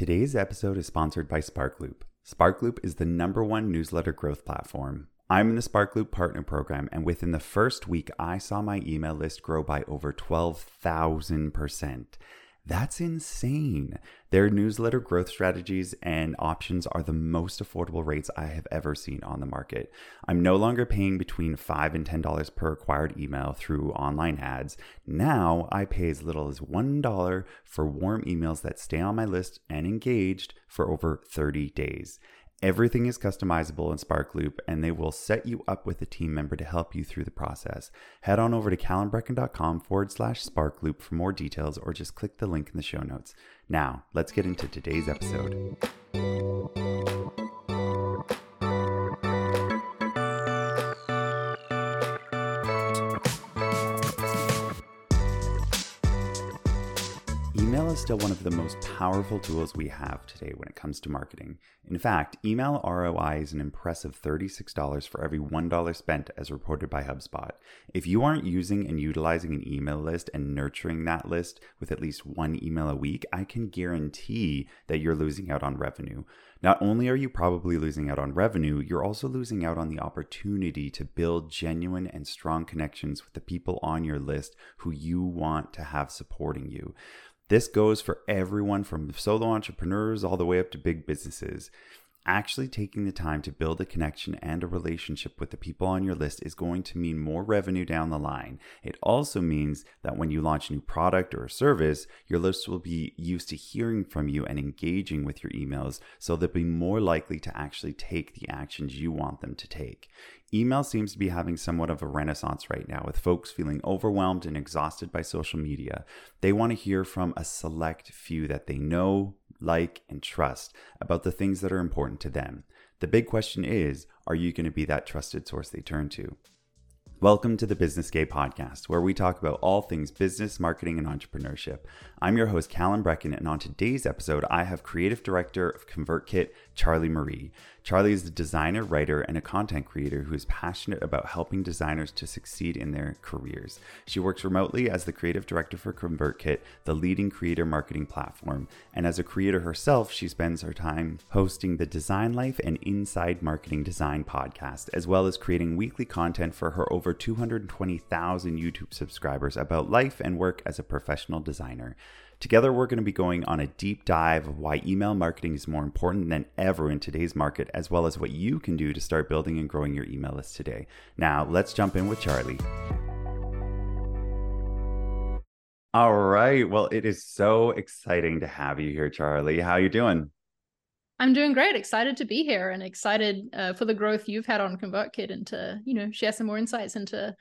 Today's episode is sponsored by Sparkloop. Sparkloop is the number one newsletter growth platform. I'm in the Sparkloop Partner Program, and within the first week, I saw my email list grow by over 12,000%. That's insane. Their newsletter growth strategies and options are the most affordable rates I have ever seen on the market. I'm no longer paying between 5 and $10 per acquired email through online ads. Now I pay as little as $1 for warm emails that stay on my list and engaged for over 30 days. Everything is customizable in Sparkloop, and they will set you up with a team member to help you through the process. Head on over to calanbreckon.com forward slash Sparkloop for more details, or just click the link in the show notes. Now, let's get into today's episode. Email is still one of the most powerful tools we have today when it comes to marketing. In fact, email ROI is an impressive $36 for every $1 spent, as reported by HubSpot. If you aren't using and utilizing an email list and nurturing that list with at least one email a week, I can guarantee that you're losing out on revenue. Not only are you probably losing out on revenue, you're also losing out on the opportunity to build genuine and strong connections with the people on your list who you want to have supporting you. This goes for everyone from solo entrepreneurs all the way up to big businesses. Actually, taking the time to build a connection and a relationship with the people on your list is going to mean more revenue down the line. It also means that when you launch a new product or a service, your list will be used to hearing from you and engaging with your emails, so they'll be more likely to actually take the actions you want them to take. Email seems to be having somewhat of a renaissance right now, with folks feeling overwhelmed and exhausted by social media. They want to hear from a select few that they know, like, and trust about the things that are important to them. The big question is are you going to be that trusted source they turn to? Welcome to the Business Gay podcast, where we talk about all things business, marketing, and entrepreneurship. I'm your host, Calan Breckon, and on today's episode, I have creative director of ConvertKit, Charli Marie. Charli is a designer, writer, and a content creator who is passionate about helping designers to succeed in their careers. She works remotely as the creative director for ConvertKit, the leading creator marketing platform. And as a creator herself, she spends her time hosting the Design Life and Inside Marketing Design podcast, as well as creating weekly content for her over 220,000 YouTube subscribers about life and work as a professional designer. Together, we're going to be going on a deep dive of why email marketing is more important than ever in today's market, as well as what you can do to start building and growing your email list today. Now, let's jump in with Charli. All right. Well, it is so exciting to have you here, Charli. How are you doing? I'm doing great. Excited to be here and excited uh, for the growth you've had on ConvertKit and to, you know, share some more insights into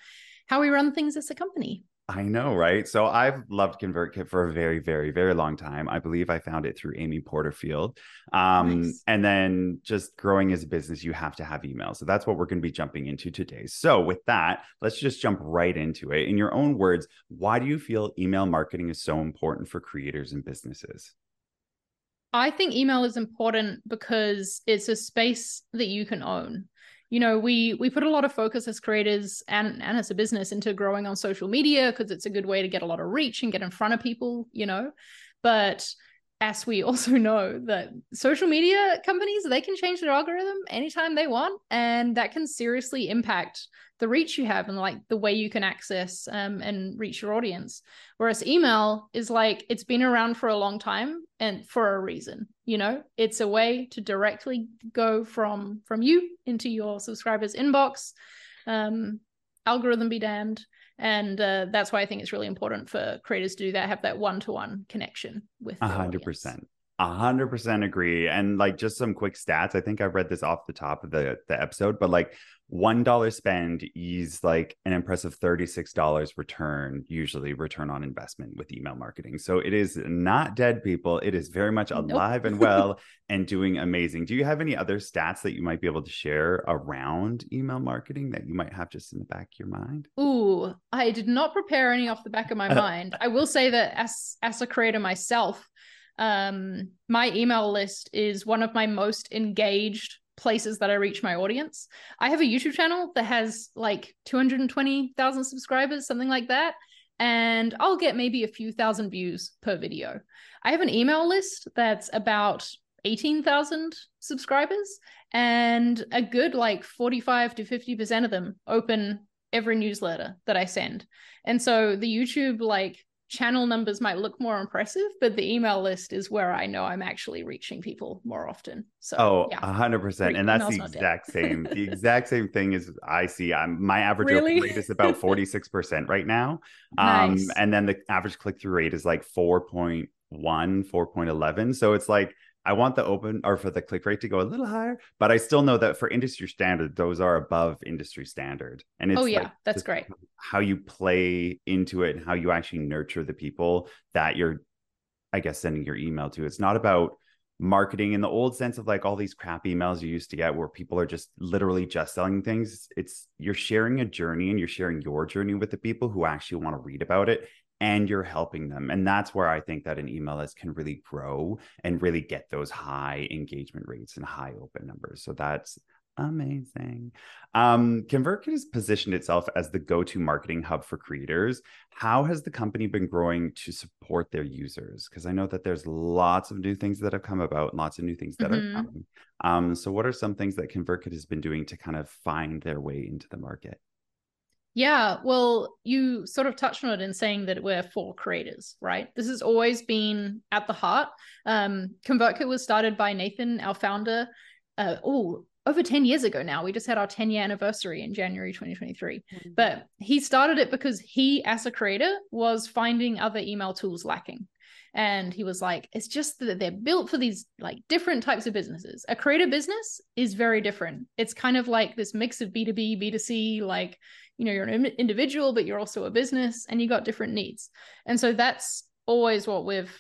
how we run things as a company. I know, right? So I've loved ConvertKit for a very, very, very long time. I believe I found it through Amy Porterfield. Um, nice. And then just growing as a business, you have to have email. So that's what we're going to be jumping into today. So with that, let's just jump right into it. In your own words, why do you feel email marketing is so important for creators and businesses? I think email is important because it's a space that you can own you know we we put a lot of focus as creators and and as a business into growing on social media because it's a good way to get a lot of reach and get in front of people you know? But as we also know that social media companies they can change their algorithm anytime they want and that can seriously impact the reach you have and like the way you can access um, and reach your audience. Whereas email is like it's been around for a long time and for a reason you know? It's a way to directly go from from you into your subscribers inbox um, algorithm be damned and uh, that's why I think it's really important for creators to do that, have that one-to-one connection with. A hundred percent. A hundred percent agree. And like just some quick stats. I think i've read this off the top of the, the episode, but like one dollar spend is like an impressive $36 return, usually return on investment with email marketing. So it is not dead people. It is very much alive nope. and well and doing amazing. Do you have any other stats that you might be able to share around email marketing that you might have just in the back of your mind? Ooh, I did not prepare any off the back of my mind. I will say that as as a creator myself, um, my email list is one of my most engaged places that I reach my audience. I have a YouTube channel that has like 220,000 subscribers, something like that. and I'll get maybe a few thousand views per video. I have an email list that's about 18,000 subscribers, and a good like 45 to 50% of them open every newsletter that I send. And so the YouTube like channel numbers might look more impressive, but the email list is where I know I'm actually reaching people more often. So oh, a hundred percent, and that's the exact same. The exact same thing as I see. I'm my average really? rate is about forty six percent right now, um, nice. and then the average click through rate is like 4.1, 4.11. So it's like I want the open or for the click rate to go a little higher, but I still know that for industry standard, those are above industry standard. And oh, it's oh yeah, like that's great. How you play into it and how you actually nurture the people that you're, I guess, sending your email to. It's not about marketing in the old sense of like all these crap emails you used to get where people are just literally just selling things. It's you're sharing a journey and you're sharing your journey with the people who actually want to read about it and you're helping them. And that's where I think that an email list can really grow and really get those high engagement rates and high open numbers. So that's amazing. Um, ConvertKit has positioned itself as the go to marketing hub for creators. How has the company been growing to support their users? Because I know that there's lots of new things that have come about, and lots of new things that mm-hmm. are coming. Um, so, what are some things that ConvertKit has been doing to kind of find their way into the market? Yeah, well, you sort of touched on it in saying that we're for creators, right? This has always been at the heart. Um, ConvertKit was started by Nathan, our founder, uh, oh, over 10 years ago now. We just had our 10 year anniversary in January 2023. Mm-hmm. But he started it because he, as a creator, was finding other email tools lacking. And he was like, it's just that they're built for these like different types of businesses. A creator business is very different. It's kind of like this mix of B2B, B2C, like, you know, you're an individual, but you're also a business and you got different needs. And so that's always what we've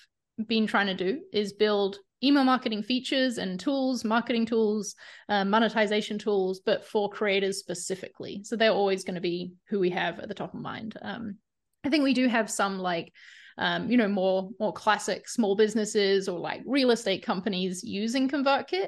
been trying to do is build email marketing features and tools, marketing tools, uh, monetization tools, but for creators specifically. So they're always going to be who we have at the top of mind. Um, I think we do have some like um, you know, more more classic small businesses or like real estate companies using ConvertKit,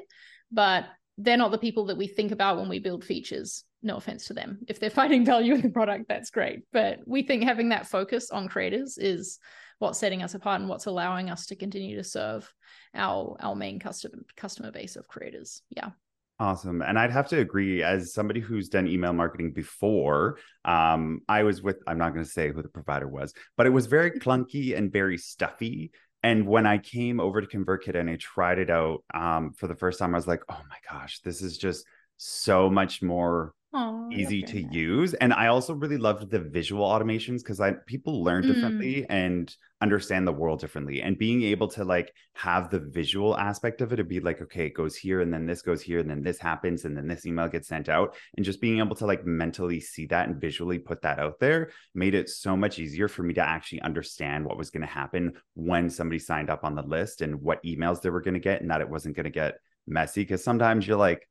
but they're not the people that we think about when we build features. No offense to them. If they're finding value in the product, that's great. But we think having that focus on creators is what's setting us apart and what's allowing us to continue to serve our our main customer customer base of creators. Yeah. Awesome. And I'd have to agree, as somebody who's done email marketing before, um, I was with, I'm not going to say who the provider was, but it was very clunky and very stuffy. And when I came over to ConvertKit and I tried it out um, for the first time, I was like, oh my gosh, this is just so much more Easy to that. use and i also really loved the visual automations because i people learn differently mm. and understand the world differently and being able to like have the visual aspect of it to be like okay it goes here and then this goes here and then this happens and then this email gets sent out and just being able to like mentally see that and visually put that out there made it so much easier for me to actually understand what was going to happen when somebody signed up on the list and what emails they were going to get and that it wasn't going to get messy because sometimes you're like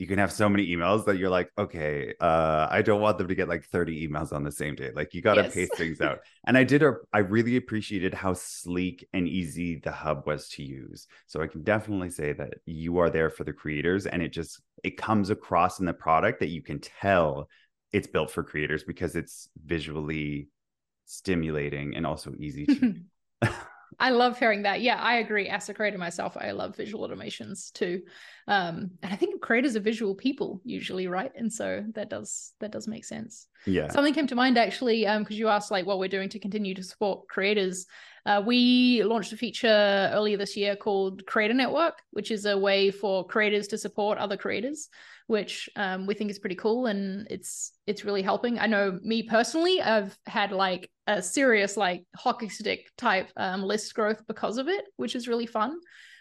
you can have so many emails that you're like, okay, uh, I don't want them to get like 30 emails on the same day. Like you got to yes. pace things out. And I did, a, I really appreciated how sleek and easy the hub was to use. So I can definitely say that you are there for the creators and it just, it comes across in the product that you can tell it's built for creators because it's visually stimulating and also easy to I love hearing that. Yeah, I agree. As a creator myself, I love visual automations too. Um, and I think creators are visual people usually, right? And so that does that does make sense. Yeah. Something came to mind actually, um, because you asked like what we're doing to continue to support creators. Uh, we launched a feature earlier this year called Creator Network, which is a way for creators to support other creators which um, we think is pretty cool and it's it's really helping. I know me personally, I've had like a serious like hockey stick type um, list growth because of it, which is really fun.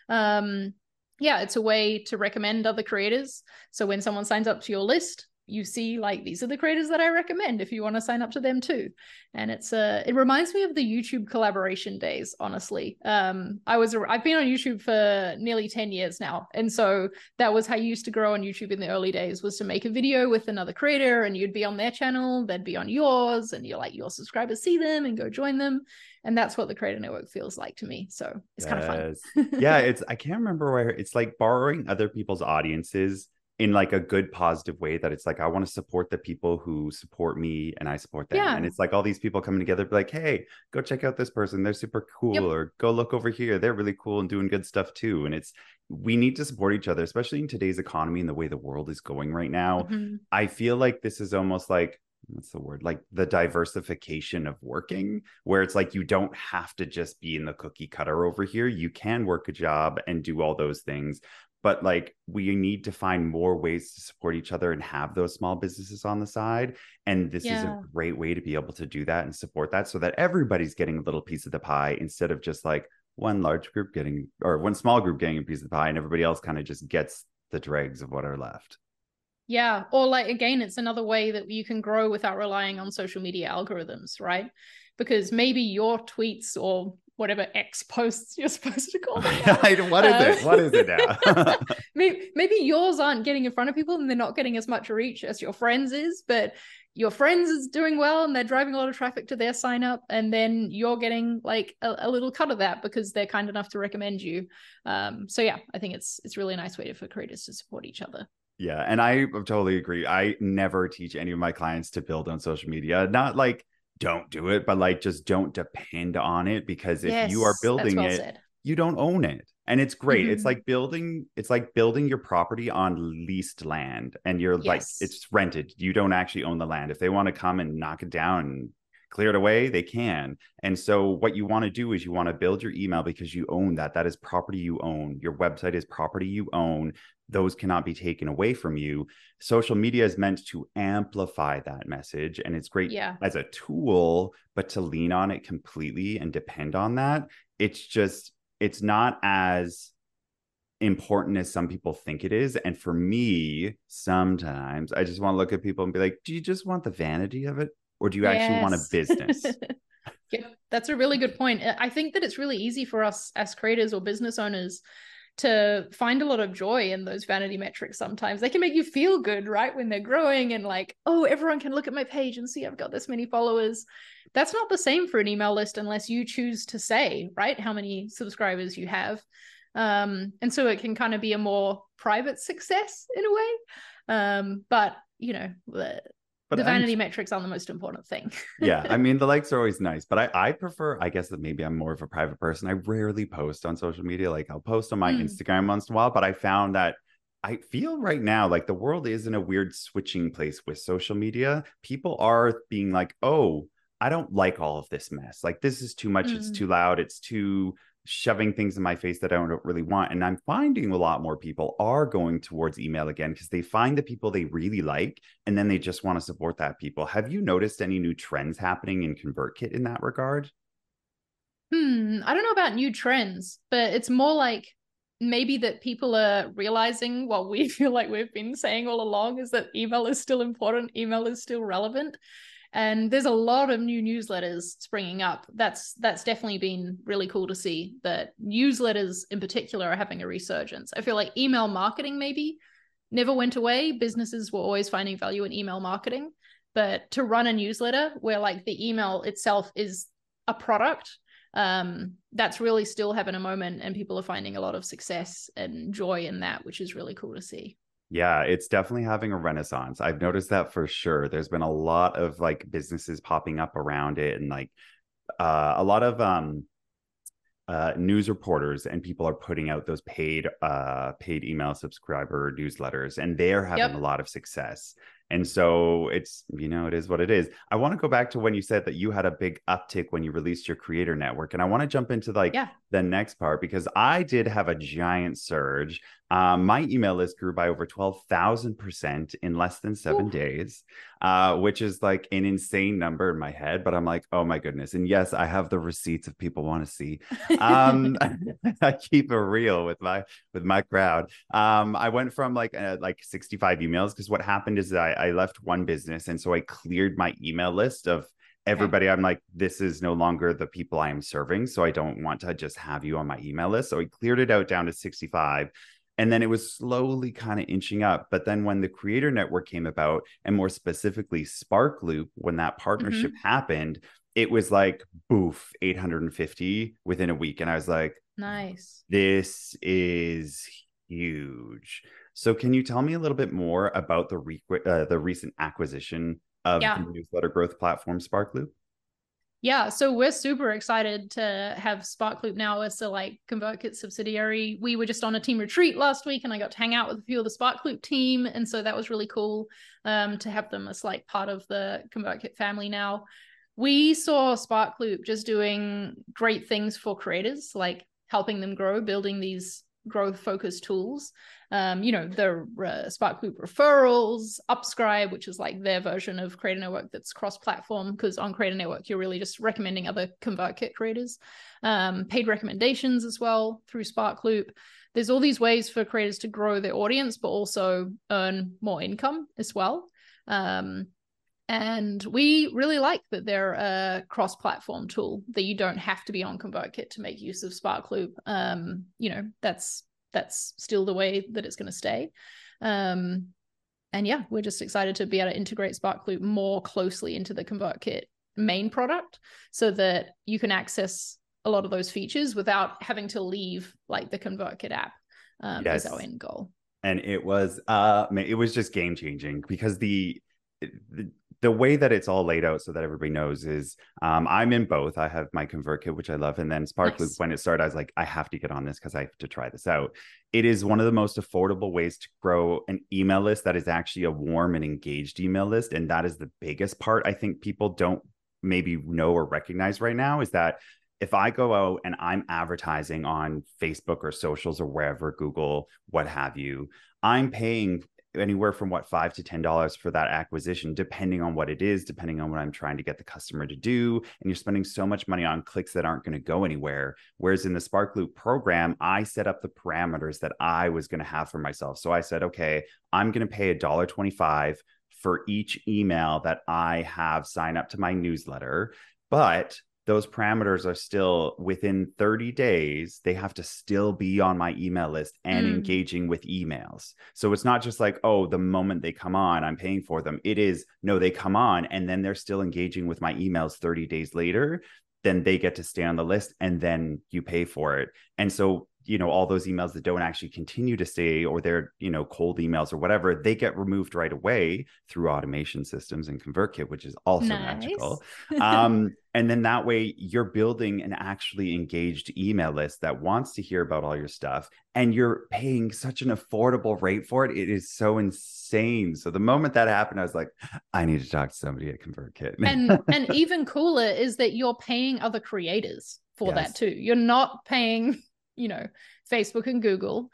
Um, yeah, it's a way to recommend other creators. So when someone signs up to your list, you see like these are the creators that I recommend if you want to sign up to them too. And it's uh it reminds me of the YouTube collaboration days, honestly. Um I was I've been on YouTube for nearly 10 years now. And so that was how you used to grow on YouTube in the early days was to make a video with another creator and you'd be on their channel, they'd be on yours and you're like your subscribers see them and go join them. And that's what the creator network feels like to me. So it's yes. kind of fun. yeah, it's I can't remember where it's like borrowing other people's audiences in like a good positive way that it's like I want to support the people who support me and I support them. Yeah. And it's like all these people coming together be like, hey, go check out this person. They're super cool. Yep. Or go look over here. They're really cool and doing good stuff too. And it's we need to support each other, especially in today's economy and the way the world is going right now. Mhm. I feel like this is almost like what's the word like the diversification of working where it's like you don't have to just be in the cookie cutter over here you can work a job and do all those things but like we need to find more ways to support each other and have those small businesses on the side and this is a great way to be able to do that and support that so that everybody's getting a little piece of the pie instead of just like one large group getting or one small group getting a piece of the pie and everybody else kind of just gets the dregs of what are left Yeah. Or like again, it's another way that you can grow without relying on social media algorithms, right? Because maybe your tweets or whatever X posts you're supposed to call them. now, I don't- what is it Uh, what is it now maybe maybe yours aren't getting in front of people and they're not getting as much reach as your friends is, but your friends is doing well and they're driving a lot of traffic to their sign up and then you're getting like a, a little cut of that because they're kind enough to recommend you um so yeah i think it's it's really a nice way for creators to support each other Yeah, and I totally agree. I never teach any of my clients to build on social media. Not like don't do it, but like just don't depend on it because if you are building well it, said. you don't own it. And it's great. It's Mhm. like building it's like building your property on leased land and you're like it's rented. You don't actually own the land. If they want to come and knock it down clear it away, they can. And so what you want to do is you want to build your email because you own that. That is property you own. Your website is property you own. Those cannot be taken away from you. Social media is meant to amplify that message and it's great yeah as a tool, but to lean on it completely and depend on that, it's just, it's not as important as some people think it is. And for me, sometimes I just want to look at people and be like, do you just want the vanity of it? Or do you actually want a business? Yep, that's a really good point. I think that it's really easy for us as creators or business owners to find a lot of joy in those vanity metrics sometimes. They can make you feel good, right? When they're growing and like, oh, everyone can look at my page and see I've got this many followers. That's not the same for an email list unless you choose to say, right, how many subscribers you have. Um, and so it can kind of be a more private success in a way. Um, but you know, the, But the I'm- vanity metrics aren't the most important thing. yeah i mean the likes are always nice but i i prefer i guess that maybe i'm more of a private person i rarely post on social media like i'll post on my Mm. instagram once in a while but i found that i feel right now like the world is in a weird switching place with social media people are being like oh i don't like all of this mess like this is too much it's Mm. too loud it's too shoving things in my face that I don't really want. And I'm finding a lot more people are going towards email again because they find the people they really like and then they just want to support that people. Have you noticed any new trends happening in ConvertKit in that regard? Hmm, I don't know about new trends, but it's more like maybe that people are realizing what we feel like we've been saying all along is that email is still important, email is still relevant. And there's a lot of new newsletters springing up. That's that's definitely been really cool to see that newsletters in particular are having a resurgence. I feel like email marketing maybe never went away. Businesses were always finding value in email marketing, but to run a newsletter where like the email itself is a product um that's really still having a moment and people are finding a lot of success and joy in that which is really cool to see Yeah, it's definitely having a renaissance. I've noticed that for sure. There's been a lot of like businesses popping up around it and like uh, a lot of um uh, news reporters and people are putting out those paid uh paid email subscriber newsletters and they're having Yep. a lot of success and so it's you know it is what it is i want to go back to when you said that you had a big uptick when you released your creator network and i want to jump into like yeah the next part because I did have a giant surge. Um, my email list grew by over 12,000% in less than seven Ooh. days, uh, which is like an insane number in my head. But I'm like, oh my goodness. And yes, I have the receipts if people want to see. Um, I keep it real with my with my crowd. Um, I went from like uh, like 65 emails because what happened is I, I left one business and so I cleared my email list of everybody i'm like this is no longer the people i am serving so i don't want to just have you on my email list so i cleared it out down to 65 and then it was slowly kind of inching up but then when the creator network came about and more specifically sparkloop when that partnership happened it was like boof 850 within a week and i was like nice this is huge So, can you tell me a little bit more about the re- uh, the recent acquisition of Yeah. the newsletter growth platform Sparkloop? Yeah, so we're super excited to have Sparkloop now as a like ConvertKit subsidiary. We were just on a team retreat last week, and I got to hang out with a few of the Sparkloop team, and so that was really cool um, to have them as like part of the ConvertKit family now. We saw Sparkloop just doing great things for creators, like helping them grow, building these growth focused tools. Um, you know, the uh, Sparkloop referrals, Upscribe, which is like their version of Creator Network that's cross platform, because on Creator Network, you're really just recommending other ConvertKit creators. Um, paid recommendations as well through Sparkloop. There's all these ways for creators to grow their audience, but also earn more income as well. Um, and we really like that they're a cross-platform tool that you don't have to be on ConvertKit to make use of Sparkloop. Um, you know, that's that's still the way that it's going to stay. Um, and yeah, we're just excited to be able to integrate Sparkloop more closely into the ConvertKit main product so that you can access a lot of those features without having to leave like the ConvertKit app um, Yes. is our end goal. and it was uh it was just game changing because the, the the way that it's all laid out so that everybody knows is um i'm in both i have my convertkit which i love and then sparkloop Nice. when it started i was like i have to get on this because i have to try this out it is one of the most affordable ways to grow an email list that is actually a warm and engaged email list and that is the biggest part i think people don't maybe know or recognize right now is that if I go out and I'm advertising on Facebook or socials or wherever, Google, what have you, I'm paying anywhere from what five to ten dollars for that acquisition, depending on what it is, depending on what I'm trying to get the customer to do. And you're spending so much money on clicks that aren't going to go anywhere. Whereas in the Sparkloop program, I set up the parameters that I was going to have for myself. So I said, okay, I'm going to pay a dollar 25 for each email that I have sign up to my newsletter. But those parameters are still within 30 days they have to still be on my email list and Mm. engaging with emails. So it's not just like oh the moment they come on i'm paying for them. It is no they come on and then they're still engaging with my emails 30 days later then they get to stay on the list and then you pay for it. And so you know all those emails that don't actually continue to stay or they're you know cold emails or whatever they get removed right away through automation systems and convertkit which is also magical. Um, and then that way you're building an actually engaged email list that wants to hear about all your stuff and you're paying such an affordable rate for it. It is so insane. So the moment that happened i was like i need to talk to somebody at convertkit. and and even cooler is that you're paying other creators for Yes. that too. You're not paying, you know, Facebook and Google.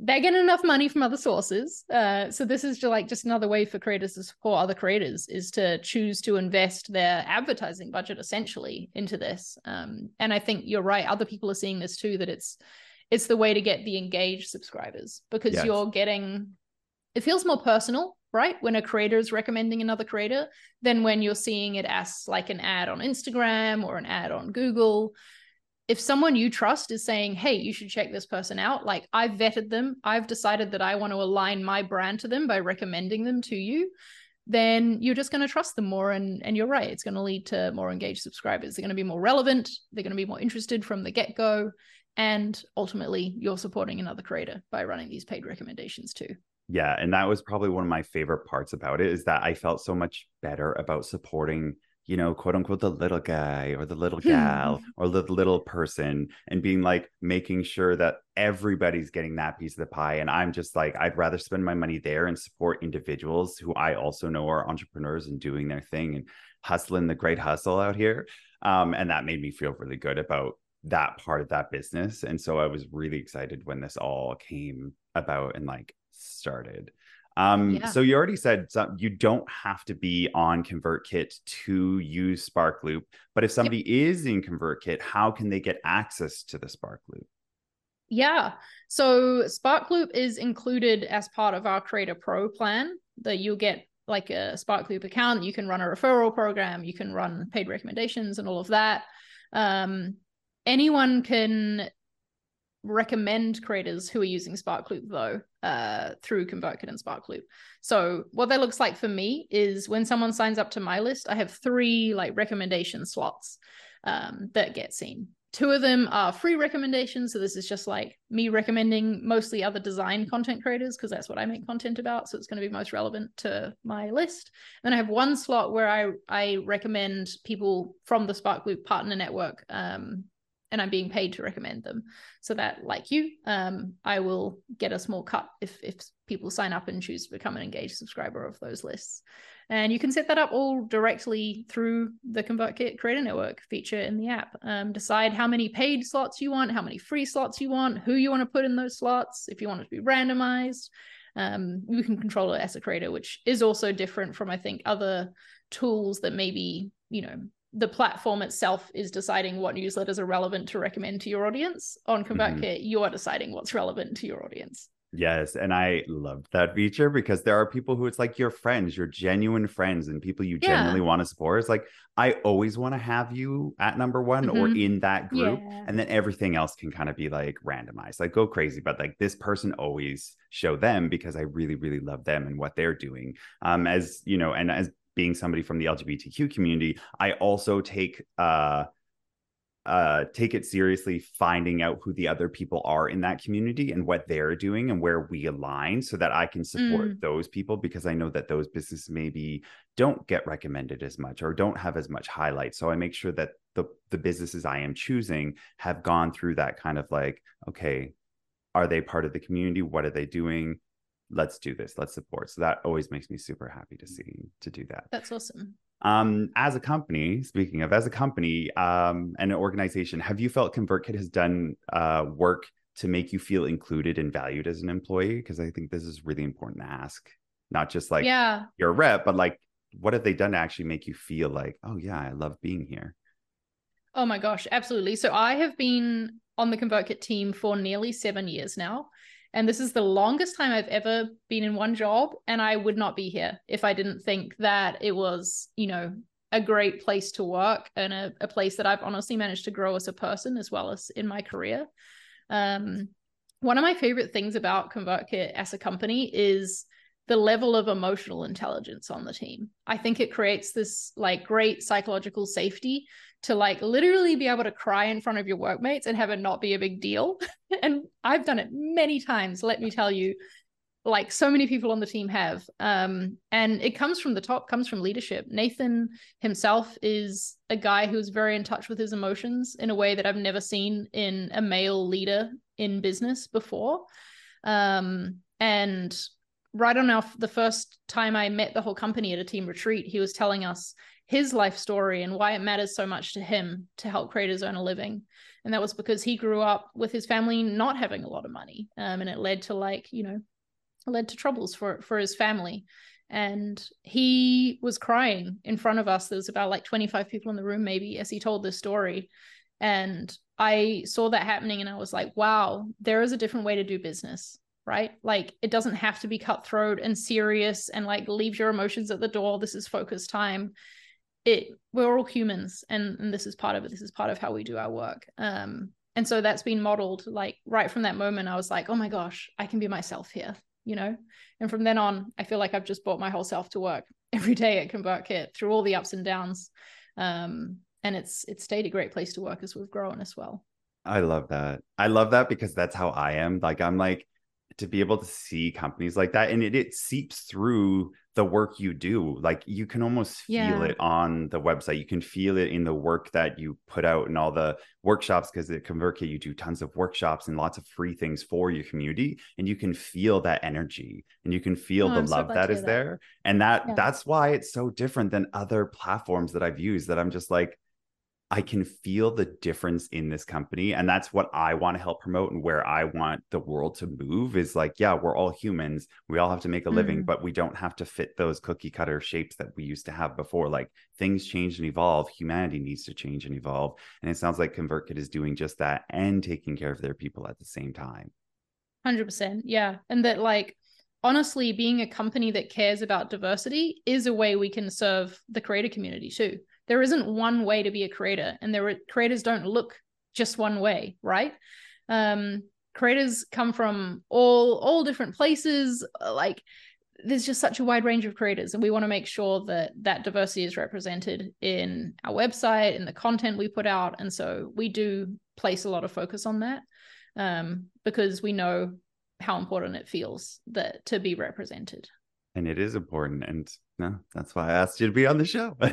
They get enough money from other sources. Uh, so this is just like just another way for creators to support other creators is to choose to invest their advertising budget essentially into this. Um, and I think you're right. Other people are seeing this too. That it's it's the way to get the engaged subscribers because Yes. you're getting. It feels more personal, right? When a creator is recommending another creator than when you're seeing it as like an ad on Instagram or an ad on Google. If someone you trust is saying, hey, you should check this person out, like I've vetted them, I've decided that I want to align my brand to them by recommending them to you, then you're just going to trust them more. And, and you're right, it's going to lead to more engaged subscribers. They're going to be more relevant, they're going to be more interested from the get go. And ultimately, you're supporting another creator by running these paid recommendations too. yeah and that was probably one of my favorite parts about it is that i felt so much better about supporting you know quote unquote the little guy or the little gal or the little person and being like making sure that everybody's getting that piece of the pie and i'm just like i'd rather spend my money there and support individuals who i also know are entrepreneurs and doing their thing and hustling the great hustle out here um, and that made me feel really good about that part of that business and so i was really excited when this all came about and like started um Yeah. so you already said some, you don't have to be on convertkit to use sparkloop but if somebody is in convertkit how can they get access to the sparkloop Yeah. So Sparkloop is included as part of our Creator Pro plan that you'll get like a Sparkloop account. You can run a referral program, you can run paid recommendations and all of that. Um, anyone can recommend creators who are using Sparkloop though uh, through ConvertKit and Sparkloop. So what that looks like for me is when someone signs up to my list, I have three like recommendation slots um, that get seen. two of them are free recommendations. So this is just like me recommending mostly other design content creators because that's what I make content about. So it's going to be most relevant to my list. And Then I have one slot where I I recommend people from the Sparkloop partner network. Um, and I'm being paid to recommend them. So that, like you, um, I will get a small cut if if people sign up and choose to become an engaged subscriber of those lists. And you can set that up all directly through the ConvertKit Creator Network feature in the app. Um, decide how many paid slots you want, how many free slots you want, who you want to put in those slots, if you want it to be randomized. Um, you can control it as a creator, which is also different from, I think, other tools that maybe, you know, the platform itself is deciding what newsletters are relevant to recommend to your audience. On ConvertKit, mm-hmm. you're deciding what's relevant to your audience. Yes, and I love that feature because there are people who it's like your friends, your genuine friends, and people you yeah. genuinely want to support. It's like I always want to have you at number one mm-hmm. or in that group, yeah. and then everything else can kind of be like randomized, like go crazy. But like this person always show them because I really, really love them and what they're doing. Um, as you know, and as being somebody from the LGBTQ community, I also take uh uh, take it seriously, finding out who the other people are in that community and what they're doing and where we align so that I can support mm. those people because I know that those businesses maybe don't get recommended as much or don't have as much highlight. So I make sure that the the businesses I am choosing have gone through that kind of like, okay, are they part of the community? What are they doing? Let's do this. Let's support. So that always makes me super happy to see to do that. That's awesome. Um, as a company, speaking of, as a company um, and an organization, have you felt ConvertKit has done uh, work to make you feel included and valued as an employee? Because I think this is really important to ask, not just like yeah. you're a rep, but like what have they done to actually make you feel like, oh yeah, I love being here? Oh my gosh, absolutely. So I have been on the ConvertKit team for nearly seven years now. And this is the longest time I've ever been in one job. And I would not be here if I didn't think that it was, you know, a great place to work and a, a place that I've honestly managed to grow as a person as well as in my career. Um, one of my favorite things about ConvertKit as a company is the level of emotional intelligence on the team. I think it creates this like great psychological safety to like literally be able to cry in front of your workmates and have it not be a big deal. and I've done it many times, let me tell you, like so many people on the team have. Um, and it comes from the top, comes from leadership. Nathan himself is a guy who's very in touch with his emotions in a way that I've never seen in a male leader in business before. Um, and right on our the first time I met the whole company at a team retreat, he was telling us his life story and why it matters so much to him to help creators earn a living. And that was because he grew up with his family not having a lot of money. Um, and it led to like, you know, led to troubles for for his family. And he was crying in front of us. There was about like 25 people in the room, maybe, as he told this story. And I saw that happening and I was like, wow, there is a different way to do business right? Like it doesn't have to be cutthroat and serious and like leave your emotions at the door. This is focus time. It we're all humans and, and this is part of it. This is part of how we do our work. Um and so that's been modeled like right from that moment I was like, "Oh my gosh, I can be myself here." You know? And from then on, I feel like I've just brought my whole self to work every day at ConvertKit through all the ups and downs. Um and it's it's stayed a great place to work as we've grown as well. I love that. I love that because that's how I am. Like I'm like to be able to see companies like that and it, it seeps through the work you do like you can almost feel yeah. it on the website you can feel it in the work that you put out and all the workshops because at convertkit you do tons of workshops and lots of free things for your community and you can feel that energy and you can feel oh, the I'm love so that is that. there and that yeah. that's why it's so different than other platforms that i've used that i'm just like I can feel the difference in this company. And that's what I want to help promote and where I want the world to move is like, yeah, we're all humans. We all have to make a living, mm-hmm. but we don't have to fit those cookie cutter shapes that we used to have before. Like things change and evolve. Humanity needs to change and evolve. And it sounds like ConvertKit is doing just that and taking care of their people at the same time. 100%. Yeah. And that, like, honestly, being a company that cares about diversity is a way we can serve the creator community too there isn't one way to be a creator and there creators don't look just one way right? Um creators come from all all different places like there's just such a wide range of creators and we want to make sure that that diversity is represented in our website in the content we put out and so we do place a lot of focus on that um, because we know how important it feels that to be represented and it is important and no that's why i asked you to be on the show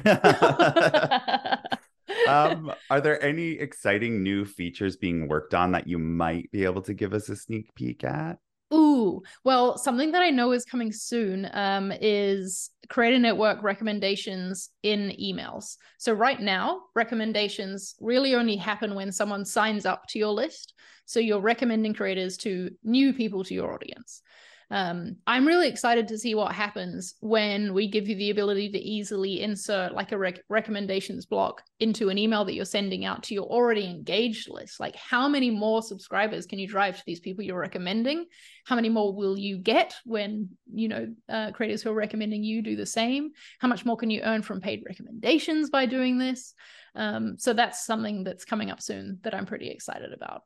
um, are there any exciting new features being worked on that you might be able to give us a sneak peek at Ooh, well, something that I know is coming soon um, is Creator Network recommendations in emails. So, right now, recommendations really only happen when someone signs up to your list. So, you're recommending creators to new people to your audience. Um, I'm really excited to see what happens when we give you the ability to easily insert like a rec- recommendations block into an email that you're sending out to your already engaged list. Like, how many more subscribers can you drive to these people you're recommending? How many more will you get when you know uh, creators who are recommending you do the same? How much more can you earn from paid recommendations by doing this? Um, so that's something that's coming up soon that I'm pretty excited about.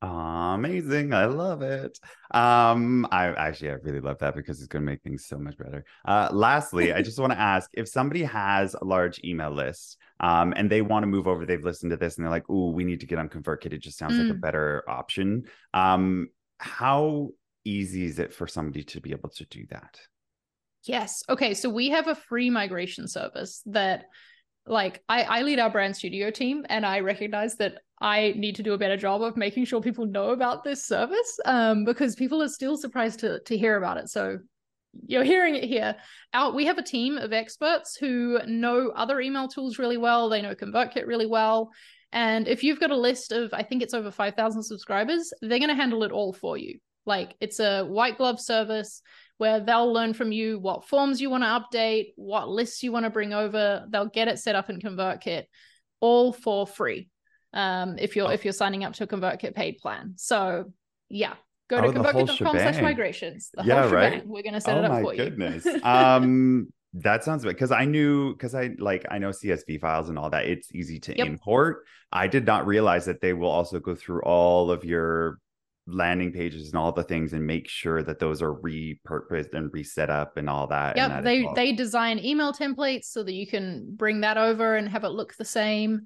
Amazing. I love it. Um, I actually I really love that because it's gonna make things so much better. Uh lastly, I just want to ask if somebody has a large email list um and they want to move over, they've listened to this and they're like, oh, we need to get on ConvertKit. It just sounds mm. like a mm. better option. Um, how easy is it for somebody to be able to do that? Yes. Okay. So we have a free migration service that like I, I lead our brand studio team and I recognize that I need to do a better job of making sure people know about this service um, because people are still surprised to, to hear about it. So you're hearing it here. Out, we have a team of experts who know other email tools really well. They know ConvertKit really well. And if you've got a list of, I think it's over 5,000 subscribers, they're going to handle it all for you. Like it's a white glove service where they'll learn from you what forms you want to update, what lists you want to bring over. They'll get it set up in ConvertKit all for free um, if you're oh. if you're signing up to a ConvertKit paid plan. So yeah, go to oh, convertkit.com slash migrations. The yeah, whole right. We're gonna set oh, it up for goodness. you. um that sounds good because I knew because I like I know CSV files and all that. It's easy to yep. import. I did not realize that they will also go through all of your landing pages and all the things and make sure that those are repurposed and reset up and all that. Yep, that they they design email templates so that you can bring that over and have it look the same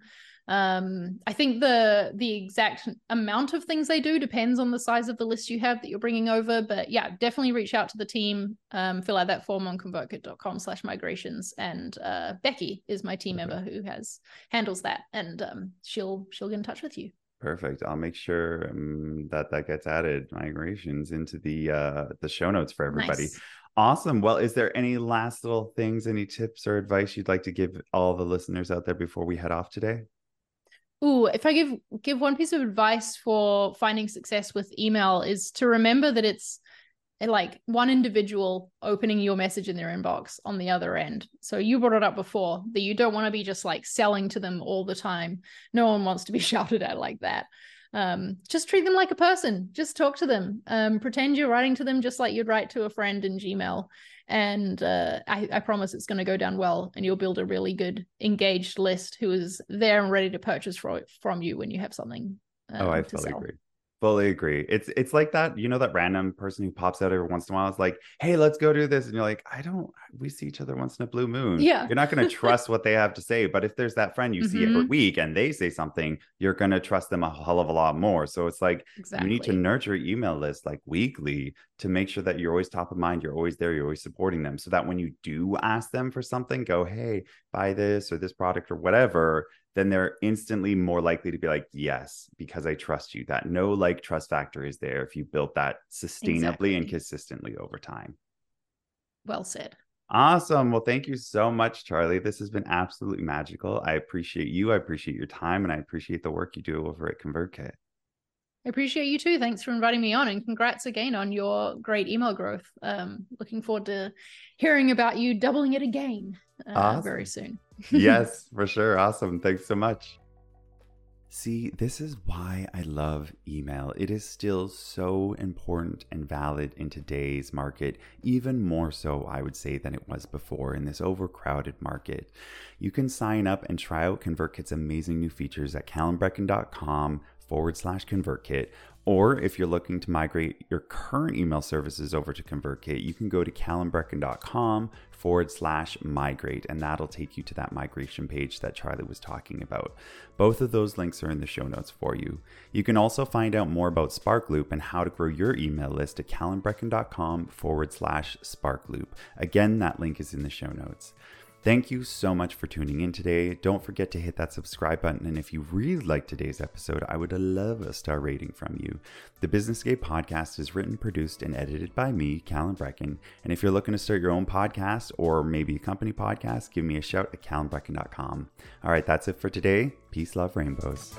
um i think the the exact amount of things they do depends on the size of the list you have that you're bringing over but yeah definitely reach out to the team um fill out that form on convertkit.com slash migrations and uh becky is my team member who has handles that and um she'll she'll get in touch with you perfect i'll make sure um, that that gets added migrations into the uh the show notes for everybody nice. Awesome. Well, is there any last little things, any tips or advice you'd like to give all the listeners out there before we head off today? Ooh, if I give give one piece of advice for finding success with email is to remember that it's like one individual opening your message in their inbox on the other end. So you brought it up before that you don't want to be just like selling to them all the time. No one wants to be shouted at like that. Um, just treat them like a person. Just talk to them. Um, pretend you're writing to them just like you'd write to a friend in Gmail and uh, I, I, promise it's going to go down well and you'll build a really good engaged list who is there and ready to purchase from, from you when you have something um, oh i fully sell. agree fully agree it's it's like that you know that random person who pops out every once in a while is like hey let's go do this and you're like i don't we see each other once in a blue moon yeah you're not going to trust what they have to say but if there's that friend you mm-hmm. see every mm-hmm. week and they say something you're going to trust them a hell of a lot more so it's like exactly. you need to nurture your email list like weekly to make sure that you're always top of mind you're always there you're always supporting them so that when you do ask them for something go hey buy this or this product or whatever then they're instantly more likely to be like, yes, because I trust you. That no like trust factor is there if you built that sustainably exactly. and consistently over time. Well said. Awesome. Well, thank you so much, Charli. This has been absolutely magical. I appreciate you. I appreciate your time and I appreciate the work you do over at ConvertKit. I appreciate you too. Thanks for inviting me on and congrats again on your great email growth. Um, looking forward to hearing about you doubling it again uh, awesome. very soon. yes, for sure. Awesome. Thanks so much. See, this is why I love email. It is still so important and valid in today's market, even more so, I would say, than it was before in this overcrowded market. You can sign up and try out ConvertKit's amazing new features at calanbreckon.com forward slash ConvertKit Or if you're looking to migrate your current email services over to ConvertKit, you can go to calanbreckon.com forward slash migrate, and that'll take you to that migration page that Charli was talking about. Both of those links are in the show notes for you. You can also find out more about SparkLoop and how to grow your email list at calanbreckon.com forward slash SparkLoop. Again, that link is in the show notes. Thank you so much for tuning in today. Don't forget to hit that subscribe button. And if you really liked today's episode, I would love a star rating from you. The Business Gay podcast is written, produced, and edited by me, Calan Breckon. And if you're looking to start your own podcast or maybe a company podcast, give me a shout at calanbreckon.com. All right, that's it for today. Peace, love, rainbows.